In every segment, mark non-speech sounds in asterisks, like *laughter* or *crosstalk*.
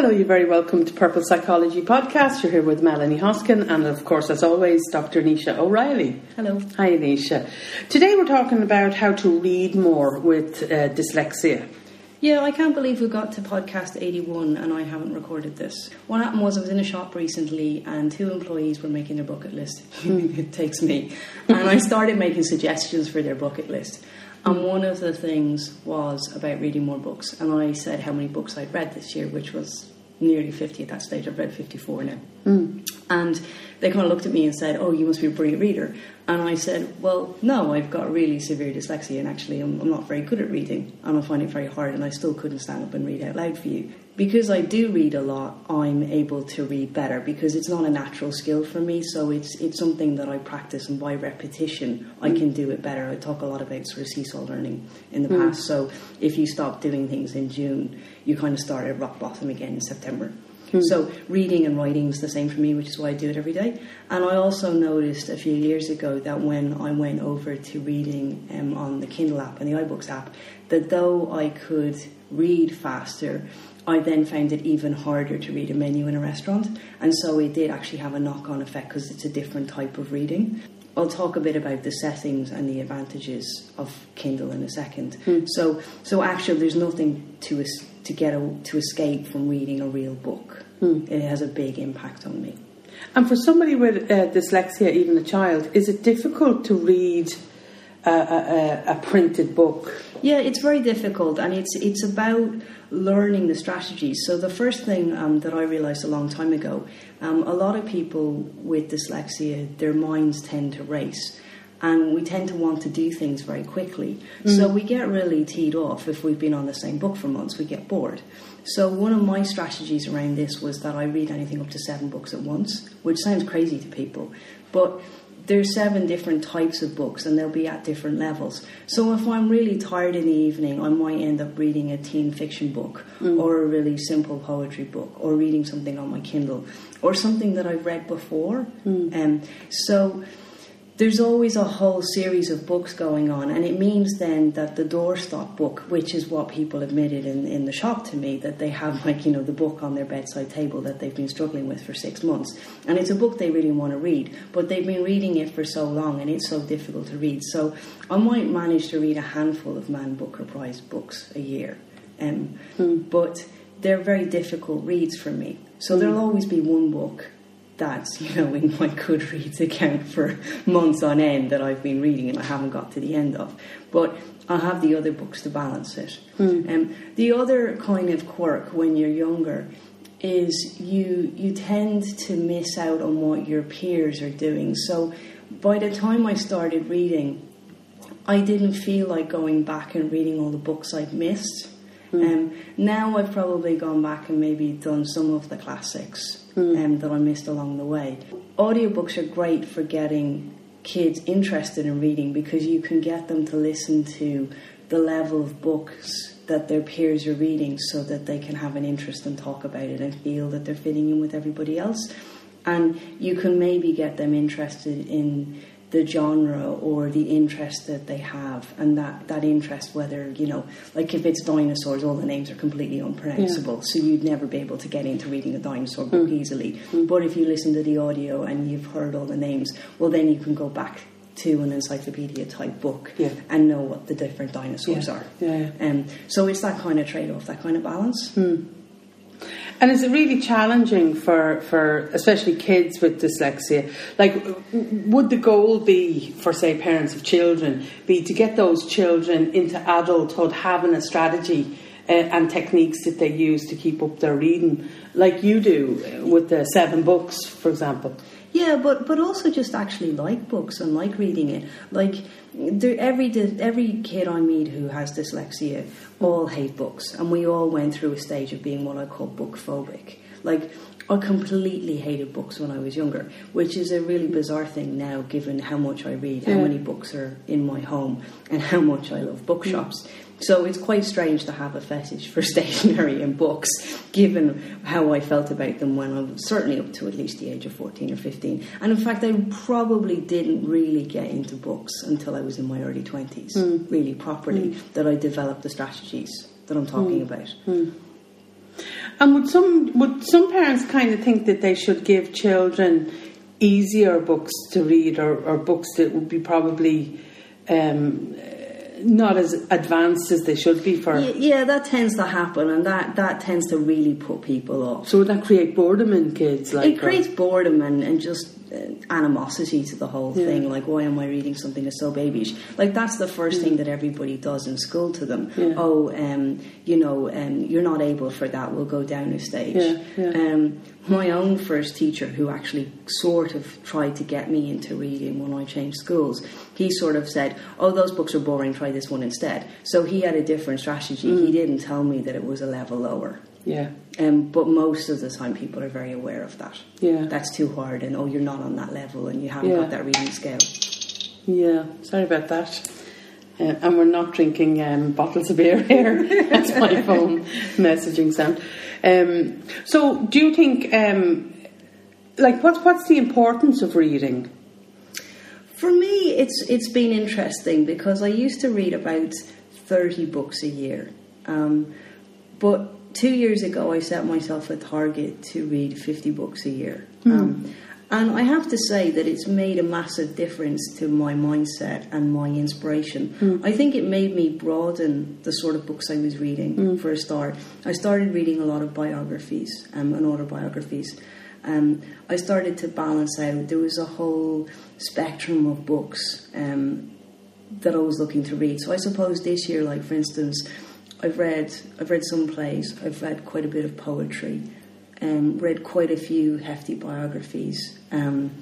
Hello, you're very welcome to Purple Psychology Podcast. You're here with Melanie Hoskin and, of course, as always, Dr. Nisha O'Reilly. Hello. Hi, Nisha. Today we're talking about how to read more with uh, dyslexia. Yeah, I can't believe we got to podcast 81 and I haven't recorded this. What happened was I was in a shop recently and two employees were making their bucket list. *laughs* it takes me. And I started making suggestions for their bucket list. And one of the things was about reading more books. And I said how many books I'd read this year, which was nearly 50 at that stage. I've read 54 now. Mm. And they kind of looked at me and said, Oh, you must be a brilliant reader. And I said, Well, no, I've got really severe dyslexia, and actually, I'm, I'm not very good at reading, and I find it very hard, and I still couldn't stand up and read out loud for you. Because I do read a lot, I'm able to read better because it's not a natural skill for me, so it's it's something that I practice, and by repetition, I can do it better. I talk a lot about sort of seesaw learning in the Mm. past, so if you stop doing things in June, you kind of start at rock bottom again in September. So reading and writing is the same for me, which is why I do it every day. And I also noticed a few years ago that when I went over to reading um, on the Kindle app and the iBooks app, that though I could read faster, I then found it even harder to read a menu in a restaurant. And so it did actually have a knock on effect because it's a different type of reading. I'll talk a bit about the settings and the advantages of Kindle in a second. So, so actually, there's nothing to es- to get a, to escape from reading a real book. It has a big impact on me. And for somebody with uh, dyslexia, even a child, is it difficult to read a, a, a printed book? Yeah, it's very difficult, and it's it's about learning the strategies. So the first thing um, that I realised a long time ago, um, a lot of people with dyslexia, their minds tend to race. And we tend to want to do things very quickly. So we get really teed off if we've been on the same book for months, we get bored. So one of my strategies around this was that I read anything up to seven books at once, which sounds crazy to people. But there's seven different types of books and they'll be at different levels. So if I'm really tired in the evening, I might end up reading a teen fiction book or a really simple poetry book or reading something on my Kindle or something that I've read before. Um, so there's always a whole series of books going on, and it means then that the doorstop book, which is what people admitted in, in the shop to me, that they have like, you know, the book on their bedside table that they've been struggling with for six months. And it's a book they really want to read, but they've been reading it for so long and it's so difficult to read. So I might manage to read a handful of Man Booker Prize books a year. Um, But they're very difficult reads for me. So there'll always be one book that's you know in my Goodreads account for months on end that I've been reading and I haven't got to the end of. But I'll have the other books to balance it. Um, the other kind of quirk when you're younger is you you tend to miss out on what your peers are doing. So by the time I started reading, I didn't feel like going back and reading all the books I'd missed. Um, now I've probably gone back and maybe done some of the classics um, that I missed along the way. Audiobooks are great for getting kids interested in reading because you can get them to listen to the level of books that their peers are reading so that they can have an interest and talk about it and feel that they're fitting in with everybody else. And you can maybe get them interested in the genre or the interest that they have and that, that interest whether you know like if it's dinosaurs all the names are completely unpronounceable. So you'd never be able to get into reading a dinosaur book mm. easily. Mm. But if you listen to the audio and you've heard all the names well then you can go back to an encyclopedia type book Yeah. and know what the different dinosaurs Yeah. are. Yeah, um, so it's that kind of trade-off that kind of balance hmm. And is it really challenging for, for especially kids with dyslexia? Like, would the goal be for, say, parents of children, be to get those children into adulthood having a strategy uh, and techniques that they use to keep up their reading, like you do with the seven books, for example? Yeah, but but also just actually like books and like reading it. Like there, every every kid I meet who has dyslexia all hate books, and we all went through a stage of being what I call book phobic. Like I completely hated books when I was younger, which is a really bizarre thing now, given how much I read, how many books are in my home, and how much I love bookshops. Mm. So it's quite strange to have a fetish for *laughs* stationery and books, given how I felt about them when I was certainly up to at least the age of 14 or 15. And in fact, I probably didn't really get into books until I was in my early 20s, hmm. really properly, hmm. that I developed the strategies that I'm talking hmm. about. And would some would some parents kind of think that they should give children easier books to read or, or books that would be probably um, not as advanced as they should be for. Yeah, that tends to happen, and that, that tends to really put people off. So would that create boredom in kids? Like it creates boredom and, and just uh, animosity to the whole Yeah. thing. Like, why am I reading something that's so babyish? Like, that's the first thing that everybody does in school to them. Yeah. Oh, um, you know, um, you're not able for that. We'll go down a stage. Yeah. Um, my own first teacher, who actually sort of tried to get me into reading when I changed schools, he sort of said, "Oh, those books are boring. Try this one instead." So he had a different strategy. Mm. He didn't tell me that it was a level lower. Yeah, Um, but most of the time, people are very aware of that. yeah, That's too hard, and oh, you're not on that level, and you haven't Yeah. got that reading scale. yeah. Sorry about that. Uh, and we're not drinking um, bottles of beer *laughs* here. That's my *laughs* phone messaging sound. Um, so, do you think, um, like, what's what's the importance of reading? For me, it's it's been interesting because I used to read about thirty books a year, um, but two years ago I set myself a target to read fifty books a year. Um, and I have to say that it's made a massive difference to my mindset and my inspiration. I think it made me broaden the sort of books I was reading for a start. I started reading a lot of biographies um, and autobiographies. Um, I started to balance out. There was a whole spectrum of books um, that I was looking to read. So I suppose this year, like for instance, I've read I've read some plays. I've read quite a bit of poetry. Um, read quite a few hefty biographies. Um,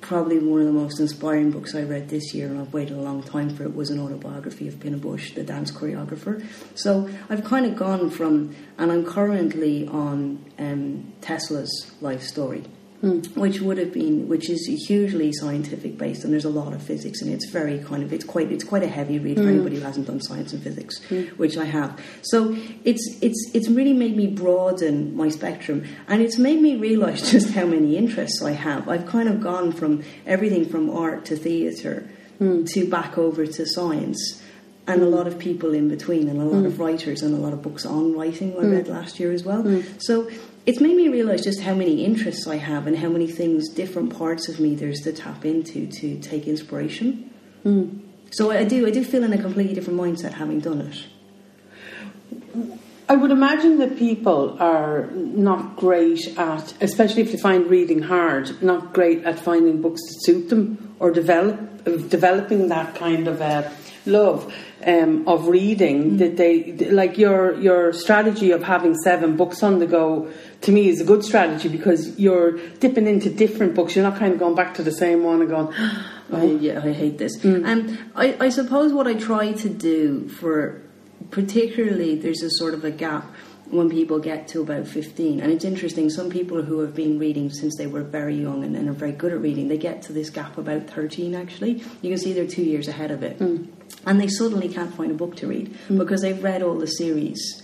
probably one of the most inspiring books I read this year, and I've waited a long time for it, was an autobiography of Pina Bausch, the dance choreographer. So I've kind of gone from, and I'm currently on um, Tesla's life story, Hmm. which would have been, which is hugely scientific based, and there's a lot of physics, and it's very kind of, it's quite, it's quite a heavy read for hmm. anybody who hasn't done science and physics, hmm. which I have. So it's, it's, it's really made me broaden my spectrum, and it's made me realise *laughs* just how many interests I have. I've kind of gone from everything from art to theatre to back over to science. And a lot of people in between, and a lot of writers, and a lot of books on writing I read last year as well. So it's made me realise just how many interests I have and how many things, different parts of me, there's to tap into to take inspiration. Hmm. So I do, I do feel in a completely different mindset having done it. I would imagine that people are not great at, especially if they find reading hard, not great at finding books that suit them or develop developing that kind of uh, love um, of reading. That they like your your strategy of having seven books on the go. To me, is a good strategy because you're dipping into different books. You're not kind of going back to the same one and going. *gasps* I, yeah, I hate this. And I, I suppose what I try to do for, particularly, there's a sort of a gap when people get to about 15. And it's interesting, some people who have been reading since they were very young and, and are very good at reading, they get to this gap about 13 actually. You can see they're two years ahead of it. Hmm. And they suddenly can't find a book to read hmm. because they've read all the series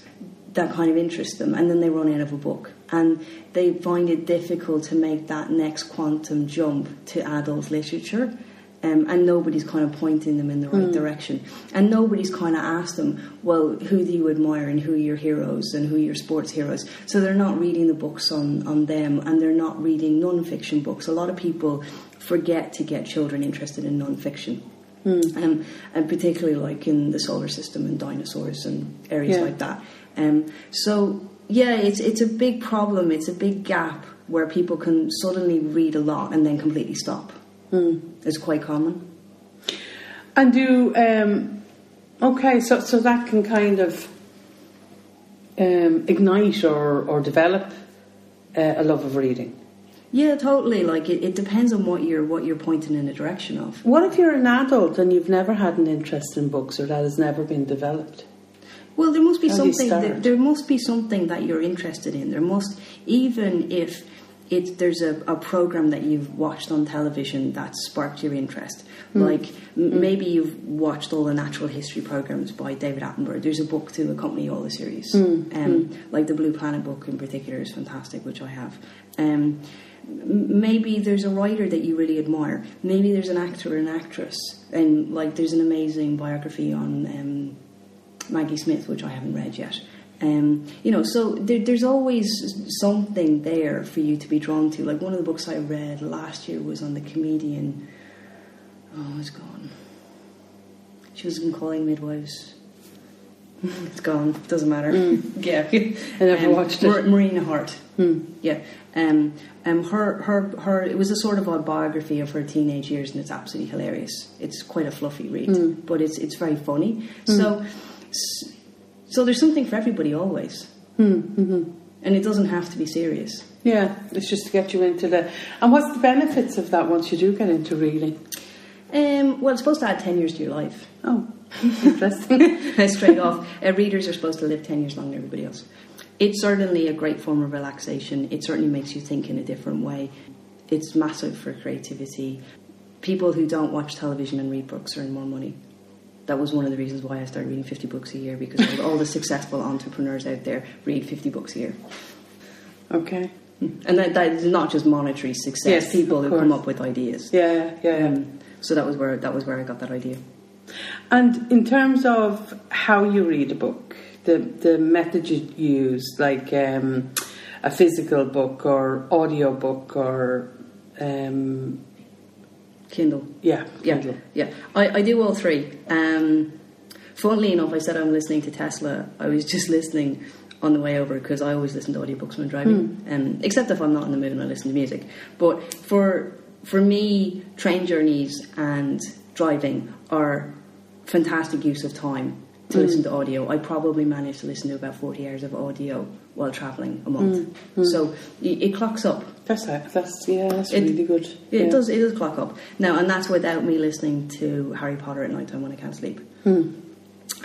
that kind of interest them and then they run out of a book and they find it difficult to make that next quantum jump to adult literature um, and nobody's kind of pointing them in the right direction and nobody's kind of asked them well who do you admire and who are your heroes and who are your sports heroes so they're not reading the books on, on them and they're not reading non-fiction books a lot of people forget to get children interested in non-fiction um, and particularly like in the solar system and dinosaurs and areas Yeah. like that. Um, so yeah, it's it's a big problem. It's a big gap where people can suddenly read a lot and then completely stop. It's quite common. And do um, okay, so so that can kind of um, ignite or or develop uh, a love of reading. Yeah, totally. Like it, it depends on what you're what you're pointing in the direction of. What if you're an adult and you've never had an interest in books or that has never been developed? Well, there must be How something. there must be something that you're interested in. There must, even if it there's a, a program that you've watched on television that sparked your interest. Hmm. Like m- maybe you've watched all the natural history programs by David Attenborough. There's a book to accompany all the series. Hmm. Um, Like the Blue Planet book in particular is fantastic, which I have. Um, maybe there's a writer that you really admire. Maybe there's an actor or an actress, and like there's an amazing biography on um, Maggie Smith, which I haven't read yet. Um, you know, so there, there's always something there for you to be drawn to. Like one of the books I read last year was on the comedian. Oh, it's gone. She was in Calling Midwives. *laughs* It's gone. Doesn't matter. *laughs* Yeah, *laughs* I never Um, watched it. Mar- Marina Hart. Hmm. Yeah. Um, um, her, her, her. It was a sort of a biography of her teenage years, and it's absolutely hilarious. It's quite a fluffy read, Hmm. but it's it's very funny. So, s- so there's something for everybody always, Hmm, mm-hmm. and it doesn't have to be serious. Yeah, it's just to get you into the. And what's the benefits of that once you do get into reading? Um, well, it's supposed to add ten years to your life. Oh, *laughs* interesting. *laughs* Straight off, uh, readers are supposed to live ten years longer than everybody else. It's certainly a great form of relaxation. It certainly makes you think in a different way. It's massive for creativity. People who don't watch television and read books earn more money. That was one of the reasons why I started reading 50 books a year because all, all the successful entrepreneurs out there read 50 books a year. okay. And that, that is not just monetary success, Yes, people who come up with ideas. Yeah, yeah, yeah. Um, so that was where that was where I got that idea. And in terms of how you read a book, the the method you use, like um, a physical book or audio book or um, Kindle. yeah, Yeah, Kindle. yeah. I, I do all three. Um, funnily enough, I said I'm listening to Tesla. I was just *laughs* listening on the way over because I always listen to audiobooks when I'm driving, um, except if I'm not in the mood and I listen to music. But for for me, train journeys and driving are fantastic use of time to listen to audio. I probably manage to listen to about 40 hours of audio while traveling a month. So it, it clocks up. That's that's yeah, that's It- really good. It yeah. does. It does clock up now, and that's without me listening to Harry Potter at night time when I can't sleep.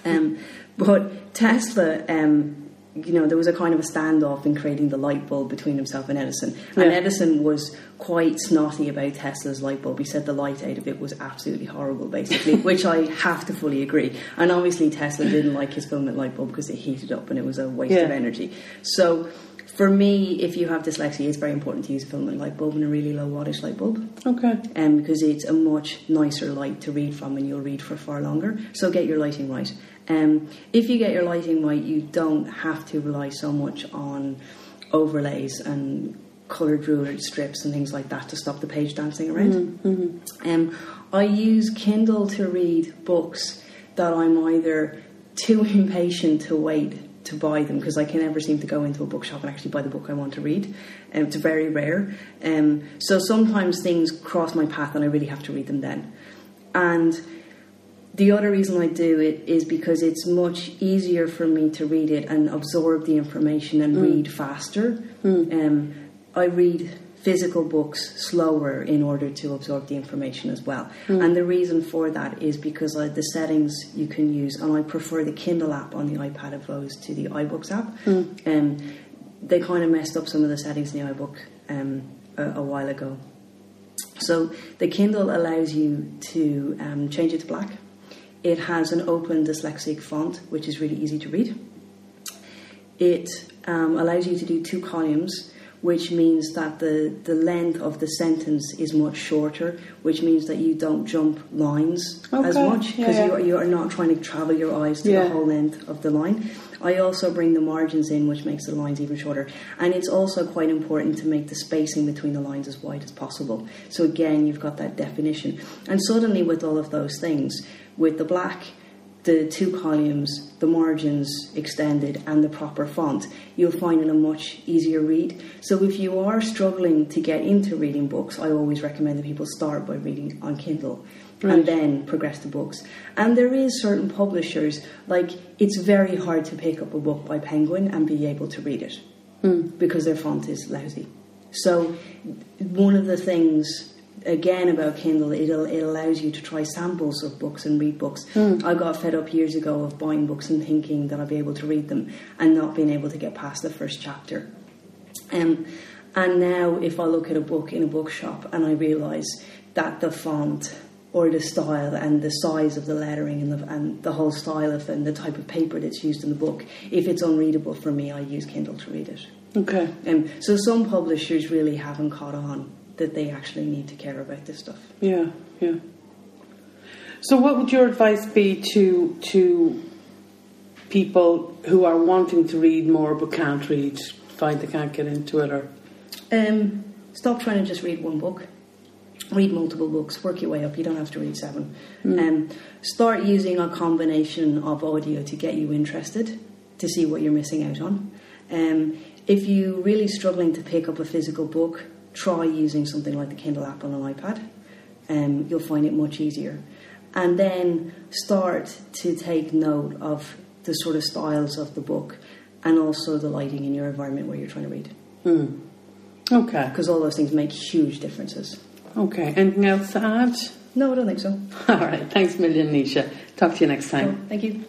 Um, but Tesla, um, you know, there was a kind of a standoff in creating the light bulb between himself and Edison, and Edison was quite snotty about Tesla's light bulb. He said the light out of it was absolutely horrible, basically, *laughs* which I have to fully agree. And obviously, Tesla didn't like his filament light bulb because it heated up and it was a waste Yeah. of energy. So. For me, if you have dyslexia, it's very important to use a filament light bulb and a really low wattage light bulb Okay. um, because it's a much nicer light to read from and you'll read for far longer. So get your lighting right. Um, if you get your lighting right, you don't have to rely so much on overlays and coloured ruler strips and things like that to stop the page dancing around. Mm-hmm. Um, I use Kindle to read books that I'm either too *laughs* impatient to wait to buy them because I can never seem to go into a bookshop and actually buy the book I want to read. Um, it's very rare. Um, so sometimes things cross my path and I really have to read them then. And the other reason I do it is because it's much easier for me to read it and absorb the information and read faster. Um, I read physical books slower in order to absorb the information as well. And the reason for that is because uh, the settings you can use, and I prefer the Kindle app on the iPad opposed to the iBooks app. Um, they kind of messed up some of the settings in the iBook um, a, a while ago. So the Kindle allows you to um, change it to black. It has an open dyslexic font, which is really easy to read. It um, allows you to do two columns, which means that the, the length of the sentence is much shorter, which means that you don't jump lines as much because yeah. you, are, you are not trying to travel your eyes to Yeah. the whole length of the line. I also bring the margins in, which makes the lines even shorter. And it's also quite important to make the spacing between the lines as wide as possible. So again, you've got that definition. And suddenly, with all of those things, with the black, the two columns, the margins extended, and the proper font, you'll find it a much easier read. So if you are struggling to get into reading books, I always recommend that people start by reading on Kindle Right. and then progress to books. And there is certain publishers, like it's very hard to pick up a book by Penguin and be able to read it hmm. because their font is lousy. So one of the things again about Kindle, it'll, it allows you to try samples of books and read books. I got fed up years ago of buying books and thinking that I'd be able to read them and not being able to get past the first chapter. Um, and now, if I look at a book in a bookshop and I realise that the font or the style and the size of the lettering and the, and the whole style of and the type of paper that's used in the book, if it's unreadable for me, I use Kindle to read it. Okay. Um, so some publishers really haven't caught on that they actually need to care about this stuff. Yeah, yeah. So, what would your advice be to to people who are wanting to read more but can't read, find they can't get into it, or Um, stop trying to just read one book. Read multiple books. Work your way up. You don't have to read seven. Um, start using a combination of audio to get you interested, to see what you're missing out on. Um, if you're really struggling to pick up a physical book, try using something like the Kindle app on an iPad. Um, you'll find it much easier. And then start to take note of the sort of styles of the book and also the lighting in your environment where you're trying to read okay, because all those things make huge differences. okay. Anything else to add? No, I don't think so. *laughs* All right. Thanks a million, Nisha. Talk to you next time. No, thank you.